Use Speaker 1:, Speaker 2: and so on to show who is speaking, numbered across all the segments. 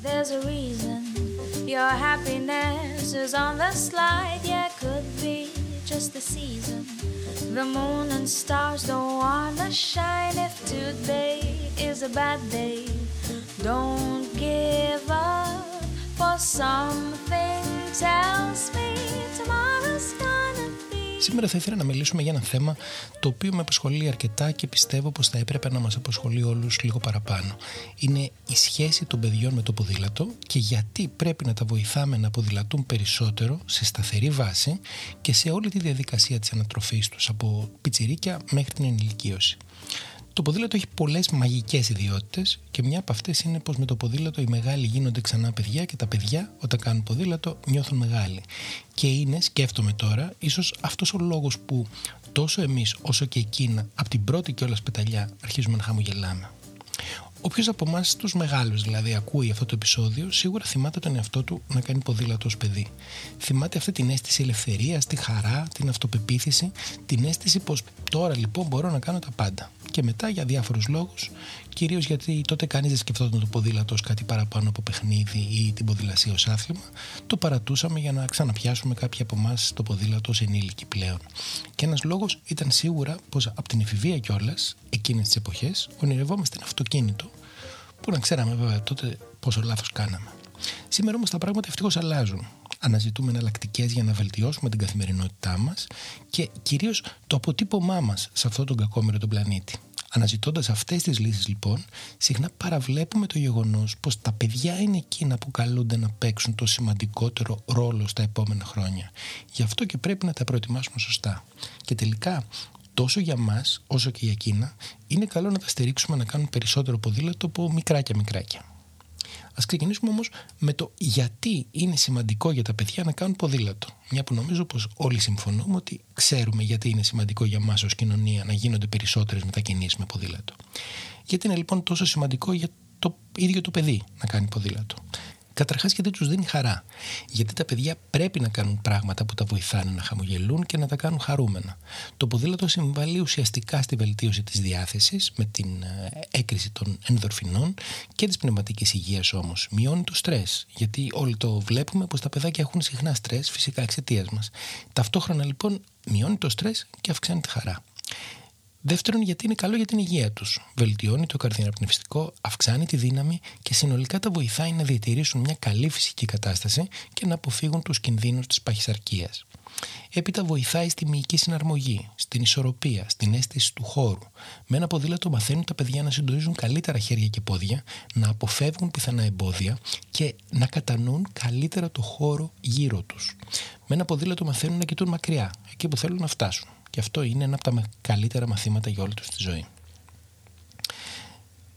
Speaker 1: There's a reason your happiness is on the slide. Yeah, could be just the season. The moon and stars don't wanna shine. If today is a bad day, don't give up. For something
Speaker 2: Σήμερα θα ήθελα να μιλήσουμε για ένα θέμα το οποίο με απασχολεί αρκετά και πιστεύω πως θα έπρεπε να μας απασχολεί όλους λίγο παραπάνω. Είναι η σχέση των παιδιών με το ποδήλατο και γιατί πρέπει να τα βοηθάμε να ποδηλατούν περισσότερο σε σταθερή βάση και σε όλη τη διαδικασία της ανατροφής τους από πιτσιρίκια μέχρι την ενηλικίωση. Το ποδήλατο έχει πολλές μαγικές ιδιότητες και μια από αυτές είναι πως με το ποδήλατο οι μεγάλοι γίνονται ξανά παιδιά και τα παιδιά όταν κάνουν ποδήλατο νιώθουν μεγάλοι. Και είναι, σκέφτομαι τώρα, ίσως αυτός ο λόγος που τόσο εμείς όσο και εκείνα από την πρώτη κιόλας πεταλιά αρχίζουμε να χαμογελάμε. Όποιος από εμάς, τους μεγάλους δηλαδή, ακούει αυτό το επεισόδιο, σίγουρα θυμάται τον εαυτό του να κάνει ποδήλατο ως παιδί. Θυμάται αυτή την αίσθηση ελευθερίας, τη χαρά, την αυτοπεποίθηση, την αίσθηση πως τώρα λοιπόν μπορώ να κάνω τα πάντα. Και μετά για διάφορους λόγους, κυρίως γιατί τότε κανείς δεν σκεφτόταν το ποδήλατο ως κάτι παραπάνω από παιχνίδι ή την ποδηλασία ως άθλημα, το παρατούσαμε για να ξαναπιάσουμε κάποιοι από εμάς το ποδήλατο ως ενήλικοι πλέον. Και ένας λόγος ήταν σίγουρα πως από την εφηβεία κιόλας, εκείνες τις εποχές, ονειρευόμαστε ένα αυτοκίνητο που να ξέραμε βέβαια τότε πόσο λάθος κάναμε. Σήμερα όμως τα πράγματα ευτυχώς αλλάζουν. Αναζητούμε εναλλακτικές για να βελτιώσουμε την καθημερινότητά μας και κυρίως το αποτύπωμά μας σε αυτόν τον κακόμερο τον πλανήτη. Αναζητώντας αυτές τις λύσεις, λοιπόν, συχνά παραβλέπουμε το γεγονός πως τα παιδιά είναι εκείνα που καλούνται να παίξουν το σημαντικότερο ρόλο στα επόμενα χρόνια. Γι' αυτό και πρέπει να τα προετοιμάσουμε σωστά. Και τελικά, τόσο για μας όσο και για εκείνα, είναι καλό να τα στηρίξουμε να κάνουν περισσότερο ποδήλατο από μικράκια μικράκια. Ας ξεκινήσουμε όμως με το γιατί είναι σημαντικό για τα παιδιά να κάνουν ποδήλατο. Μια που νομίζω πως όλοι συμφωνούμε ότι ξέρουμε γιατί είναι σημαντικό για μας ως κοινωνία να γίνονται περισσότερες μετακινήσεις με ποδήλατο. Γιατί είναι λοιπόν τόσο σημαντικό για το ίδιο το παιδί να κάνει ποδήλατο. Καταρχάς γιατί τους δίνει χαρά. Γιατί τα παιδιά πρέπει να κάνουν πράγματα που τα βοηθάνε να χαμογελούν και να τα κάνουν χαρούμενα. Το ποδήλατο συμβάλλει ουσιαστικά στη βελτίωση της διάθεσης με την ε, έκρηση των ενδορφινών και της πνευματικής υγείας όμως. Μειώνει το στρες. Γιατί όλοι το βλέπουμε πως τα παιδάκια έχουν συχνά στρες φυσικά εξαιτίας μας. Ταυτόχρονα λοιπόν μειώνει το στρες και αυξάνει τη χαρά. Δεύτερον, γιατί είναι καλό για την υγεία τους. Βελτιώνει το καρδιαναπνευστικό, αυξάνει τη δύναμη και συνολικά τα βοηθάει να διατηρήσουν μια καλή φυσική κατάσταση και να αποφύγουν τους κινδύνους της παχυσαρκίας. Έπειτα βοηθάει στη μυϊκή συναρμογή, στην ισορροπία, στην αίσθηση του χώρου. Με ένα ποδήλατο μαθαίνουν τα παιδιά να συντονίζουν καλύτερα χέρια και πόδια, να αποφεύγουν πιθανά εμπόδια και να κατανοούν καλύτερα το χώρο γύρω τους. Με ένα ποδήλατο μαθαίνουν να κοιτούν μακριά, εκεί που θέλουν να φτάσουν. Και αυτό είναι ένα από τα καλύτερα μαθήματα για όλη τους τη ζωή.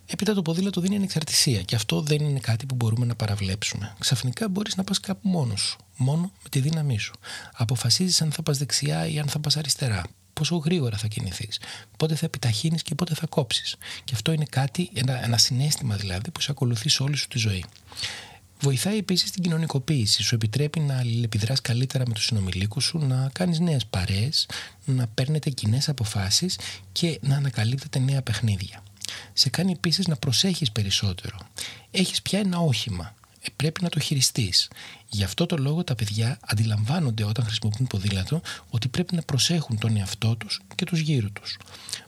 Speaker 2: Έπειτα το ποδήλατο δίνει ανεξαρτησία και αυτό δεν είναι κάτι που μπορούμε να παραβλέψουμε. Ξαφνικά μπορείς να πας κάπου μόνος σου, μόνο με τη δύναμή σου. Αποφασίζεις αν θα πας δεξιά ή αν θα πας αριστερά. Πόσο γρήγορα θα κινηθείς, πότε θα επιταχύνεις και πότε θα κόψεις. Και αυτό είναι κάτι, ένα, ένα συνέστημα δηλαδή που σε ακολουθεί όλη σου τη ζωή. Βοηθάει επίσης την κοινωνικοποίηση. Σου επιτρέπει να αλληλεπιδράς καλύτερα με τους συνομιλίκους σου, να κάνεις νέες παρέες, να παίρνετε κοινέ αποφάσεις και να ανακαλύπτετε νέα παιχνίδια. Σε κάνει επίσης να προσέχεις περισσότερο. Έχεις πια ένα όχημα. Ε, πρέπει να το χειριστείς. Γι' αυτό το λόγο τα παιδιά αντιλαμβάνονται όταν χρησιμοποιούν ποδήλατο ότι πρέπει να προσέχουν τον εαυτό τους και τους γύρω τους.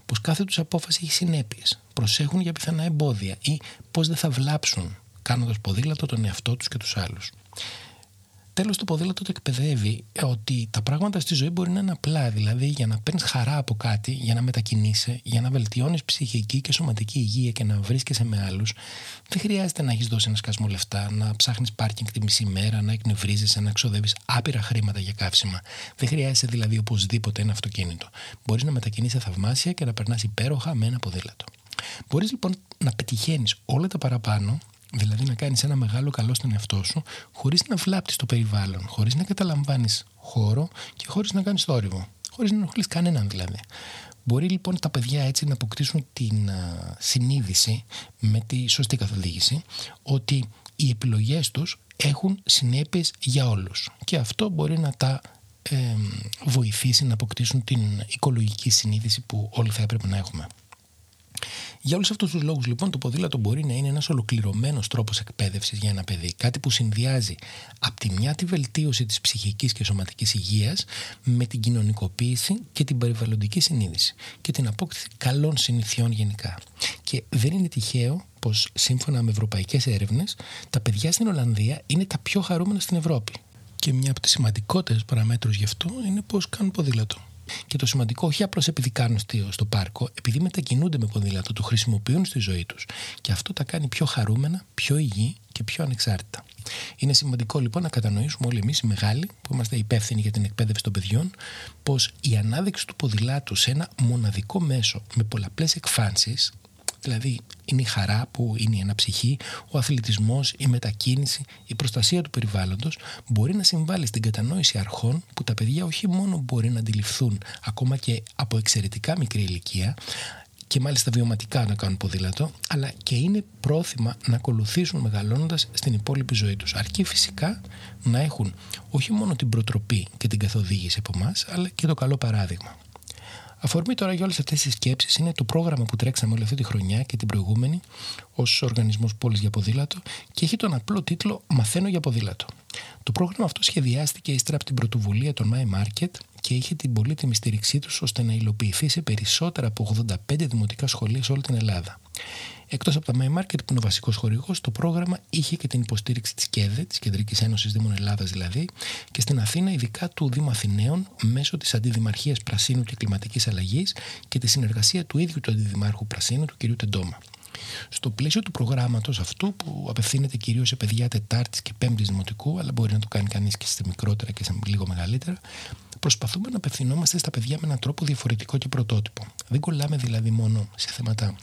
Speaker 2: Πως κάθε τους απόφαση έχει συνέπειες. Προσέχουν για πιθανά εμπόδια ή πώ δεν θα βλάψουν κάνοντας ποδήλατο τον εαυτό τους και τους άλλους. Τέλος, το ποδήλατο το εκπαιδεύει ότι τα πράγματα στη ζωή μπορεί να είναι απλά. Δηλαδή, για να παίρνεις χαρά από κάτι, για να μετακινείσαι, για να βελτιώνεις ψυχική και σωματική υγεία και να βρίσκεσαι με άλλους, δεν χρειάζεται να έχεις δώσει ένα σκασμό λεφτά, να ψάχνεις πάρκινγκ τη μισή μέρα, να εκνευρίζεσαι, να ξοδεύεις άπειρα χρήματα για καύσιμα. Δεν χρειάζεται δηλαδή οπωσδήποτε ένα αυτοκίνητο. Μπορείς να μετακινείσαι θαυμάσια και να περνάς υπέροχα με ένα ποδήλατο. Μπορείς λοιπόν να πετυχαίνεις όλα τα παραπάνω Δηλαδή να κάνεις ένα μεγάλο καλό στον εαυτό σου, χωρίς να βλάπτεις το περιβάλλον, χωρίς να καταλαμβάνεις χώρο και χωρίς να κάνεις θόρυβο. Χωρίς να ενοχλείς κανέναν δηλαδή. Μπορεί λοιπόν τα παιδιά έτσι να αποκτήσουν την συνείδηση με τη σωστή καθοδήγηση ότι οι επιλογές τους έχουν συνέπειες για όλους και αυτό μπορεί να τα βοηθήσει να αποκτήσουν την οικολογική συνείδηση που όλοι θα έπρεπε να έχουμε. Για όλους αυτούς τους λόγους, λοιπόν, το ποδήλατο μπορεί να είναι ένας ολοκληρωμένος τρόπος εκπαίδευσης για ένα παιδί. Κάτι που συνδυάζει από τη μια τη βελτίωση της ψυχικής και σωματικής υγείας με την κοινωνικοποίηση και την περιβαλλοντική συνείδηση και την απόκτηση καλών συνηθιών γενικά. Και δεν είναι τυχαίο πως σύμφωνα με ευρωπαϊκές έρευνες, τα παιδιά στην Ολλανδία είναι τα πιο χαρούμενα στην Ευρώπη. Και μια από τις σημαντικότερες παραμέτρους γι' αυτό είναι πώ κάνουν ποδήλατο. Και το σημαντικό, όχι απλώς επειδή κάνουν στο πάρκο, επειδή μετακινούνται με ποδήλατο, το χρησιμοποιούν στη ζωή τους. Και αυτό τα κάνει πιο χαρούμενα, πιο υγιή και πιο ανεξάρτητα. Είναι σημαντικό λοιπόν να κατανοήσουμε όλοι εμείς οι μεγάλοι, που είμαστε υπεύθυνοι για την εκπαίδευση των παιδιών, πως η ανάδειξη του ποδηλάτου σε ένα μοναδικό μέσο με πολλαπλές εκφάνσεις, Δηλαδή είναι η χαρά που είναι η αναψυχή, ο αθλητισμός, η μετακίνηση, η προστασία του περιβάλλοντος μπορεί να συμβάλλει στην κατανόηση αρχών που τα παιδιά όχι μόνο μπορεί να αντιληφθούν ακόμα και από εξαιρετικά μικρή ηλικία και μάλιστα βιωματικά να κάνουν ποδήλατο, αλλά και είναι πρόθυμα να ακολουθήσουν μεγαλώνοντας στην υπόλοιπη ζωή τους. Αρκεί φυσικά να έχουν όχι μόνο την προτροπή και την καθοδήγηση από εμάς, αλλά και το καλό παράδειγμα. Αφορμή τώρα για όλες αυτές τις σκέψεις είναι το πρόγραμμα που τρέξαμε όλη αυτή τη χρονιά και την προηγούμενη ως Οργανισμός Πόλης για Ποδήλατο και έχει τον απλό τίτλο Μαθαίνω για Ποδήλατο. Το πρόγραμμα αυτό σχεδιάστηκε ύστερα από την πρωτοβουλία των My Market και είχε την πολύτιμη στήριξή τους ώστε να υλοποιηθεί σε περισσότερα από 85 δημοτικά σχολεία σε όλη την Ελλάδα. Εκτός από τα My Market που είναι ο βασικός χορηγός, το πρόγραμμα είχε και την υποστήριξη της ΚΕΔΕ, της Κεντρικής Ένωσης Δήμων Ελλάδας δηλαδή, και στην Αθήνα ειδικά του Δήμου Αθηναίων μέσω της Αντιδημαρχίας Πρασίνου και Κλιματικής Αλλαγής και τη συνεργασία του ίδιου του Αντιδημάρχου Πρασίνου, του κ. Τεντόμα. Στο πλαίσιο του προγράμματος αυτού, που απευθύνεται κυρίως σε παιδιά Τετάρτης και Πέμπτης Δημοτικού, αλλά μπορεί να το κάνει κανείς και σε μικρότερα και σε λίγο μεγαλύτερα, προσπαθούμε να απευθυνόμαστε στα παιδιά με έναν τρόπο διαφορετικό και πρωτότυπο. Δεν κολλάμε δηλαδή μόνο σε θέματα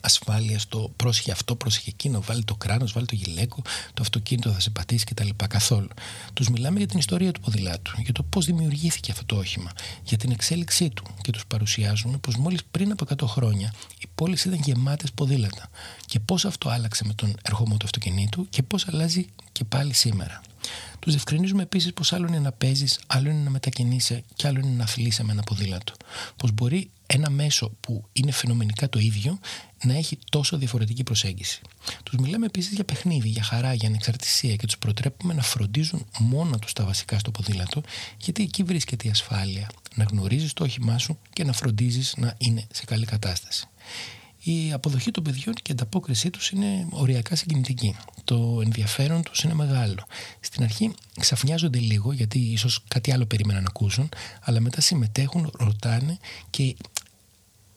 Speaker 2: ασφάλεια στο πρόσχε αυτό, πρόσχε εκείνο, βάλει το κράνος, βάλει το γυλαίκο, το αυτοκίνητο θα σε πατήσει κτλ. Καθόλου. Τους μιλάμε για την ιστορία του ποδηλάτου, για το πώς δημιουργήθηκε αυτό το όχημα, για την εξέλιξή του και τους παρουσιάζουμε πως μόλις πριν από 100 χρόνια οι πόλει ήταν γεμάτες ποδήλατα και πώς αυτό άλλαξε με τον ερχομό του αυτοκινήτου και πώς αλλάζει και πάλι σήμερα. Τους διευκρινίζουμε επίσης πως άλλο είναι να παίζεις, άλλο είναι να μετακινείσαι και άλλο είναι να αθλείσαι με ένα ποδήλατο. Πως μπορεί ένα μέσο που είναι φαινομενικά το ίδιο να έχει τόσο διαφορετική προσέγγιση. Τους μιλάμε επίσης για παιχνίδι, για χαρά, για ανεξαρτησία και τους προτρέπουμε να φροντίζουν μόνο τους τα βασικά στο ποδήλατο, γιατί εκεί βρίσκεται η ασφάλεια. Να γνωρίζεις το όχημά σου και να φροντίζεις να είναι σε καλή κατάσταση η αποδοχή των παιδιών και η ανταπόκρισή τους είναι οριακά συγκινητική. Το ενδιαφέρον τους είναι μεγάλο. Στην αρχή ξαφνιάζονται λίγο γιατί ίσως κάτι άλλο περίμεναν να ακούσουν, αλλά μετά συμμετέχουν, ρωτάνε και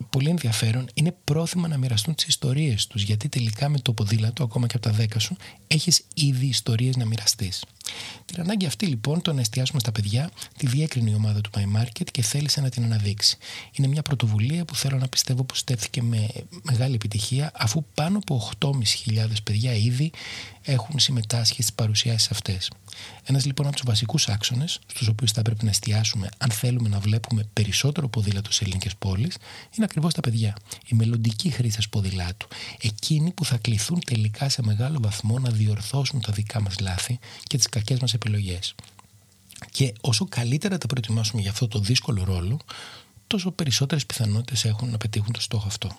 Speaker 2: πολύ ενδιαφέρον είναι πρόθυμα να μοιραστούν τις ιστορίες τους. Γιατί τελικά με το ποδήλατο, ακόμα και από τα δέκα σου, έχεις ήδη ιστορίες να μοιραστείς. Την ανάγκη αυτή λοιπόν το να εστιάσουμε στα παιδιά τη διέκρινε η ομάδα του My Market και θέλησε να την αναδείξει. Είναι μια πρωτοβουλία που θέλω να πιστεύω που στέφθηκε με μεγάλη επιτυχία αφού πάνω από 8.500 παιδιά ήδη έχουν συμμετάσχει στις παρουσιάσεις αυτές. Ένας λοιπόν από τους βασικούς άξονες, στους οποίους θα πρέπει να εστιάσουμε αν θέλουμε να βλέπουμε περισσότερο ποδήλατο σε ελληνικές πόλεις, είναι ακριβώς τα παιδιά. Οι μελλοντικοί χρήστε ποδηλάτου. Εκείνοι που θα κληθούν τελικά σε μεγάλο βαθμό να διορθώσουν τα δικά μας λάθη και τις κακές μας επιλογές. Και όσο καλύτερα τα προετοιμάσουμε για αυτό το δύσκολο ρόλο, τόσο περισσότερες πιθανότητες έχουν να πετύχουν το στόχο αυτό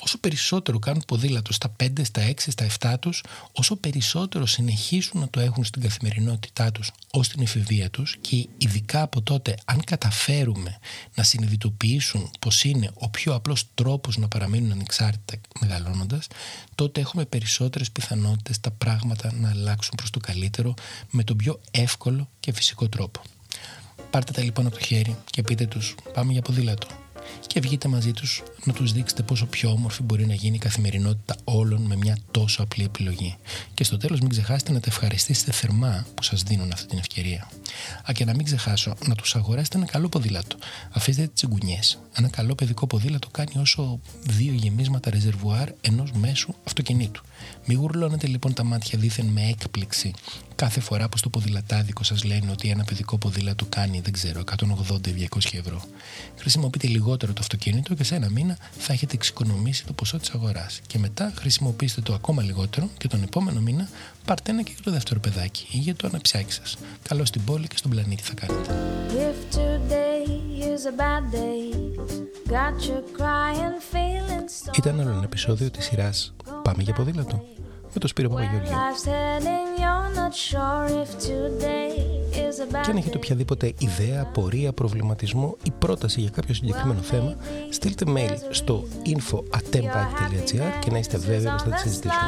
Speaker 2: όσο περισσότερο κάνουν ποδήλατο στα 5, στα 6, στα 7 τους, όσο περισσότερο συνεχίσουν να το έχουν στην καθημερινότητά τους ως την εφηβεία τους και ειδικά από τότε αν καταφέρουμε να συνειδητοποιήσουν πως είναι ο πιο απλός τρόπος να παραμείνουν ανεξάρτητα μεγαλώνοντας, τότε έχουμε περισσότερες πιθανότητες τα πράγματα να αλλάξουν προς το καλύτερο με τον πιο εύκολο και φυσικό τρόπο. Πάρτε τα λοιπόν από το χέρι και πείτε τους πάμε για ποδήλατο και βγείτε μαζί τους να τους δείξετε πόσο πιο όμορφη μπορεί να γίνει η καθημερινότητα όλων με μια τόσο απλή επιλογή. Και στο τέλος μην ξεχάσετε να τα ευχαριστήσετε θερμά που σας δίνουν αυτή την ευκαιρία. Α και να μην ξεχάσω να τους αγοράσετε ένα καλό ποδήλατο. Αφήστε τις τσιγκουνιές. Ένα καλό παιδικό ποδήλατο κάνει όσο δύο γεμίσματα ρεζερβουάρ ενός μέσου αυτοκινήτου. Μην γουρλώνετε λοιπόν τα μάτια δίθεν με έκπληξη κάθε φορά που στο ποδηλατάδικο σας λένε ότι ένα παιδικό ποδήλατο κάνει, δεν ξέρω, 180-200 ευρώ. Χρησιμοποιείτε λιγότερο το αυτοκίνητο και σε ένα μήνα θα έχετε εξοικονομήσει το ποσό της αγοράς. Και μετά χρησιμοποιήστε το ακόμα λιγότερο και τον επόμενο μήνα πάρτε ένα και το δεύτερο παιδάκι ή για το αναψιάκι σας. Καλό στην πόλη και στον πλανήτη θα κάνετε. Ήταν άλλο ένα επεισόδιο της σειράς Πάμε για ποδήλατο με το Σπύρο Παπαγιώργιο. Και αν έχετε οποιαδήποτε ιδέα, πορεία, προβληματισμό ή πρόταση για κάποιο συγκεκριμένο θέμα, στείλτε mail στο info.atempike.gr και να είστε βέβαιοι ότι θα τη συζητήσουμε.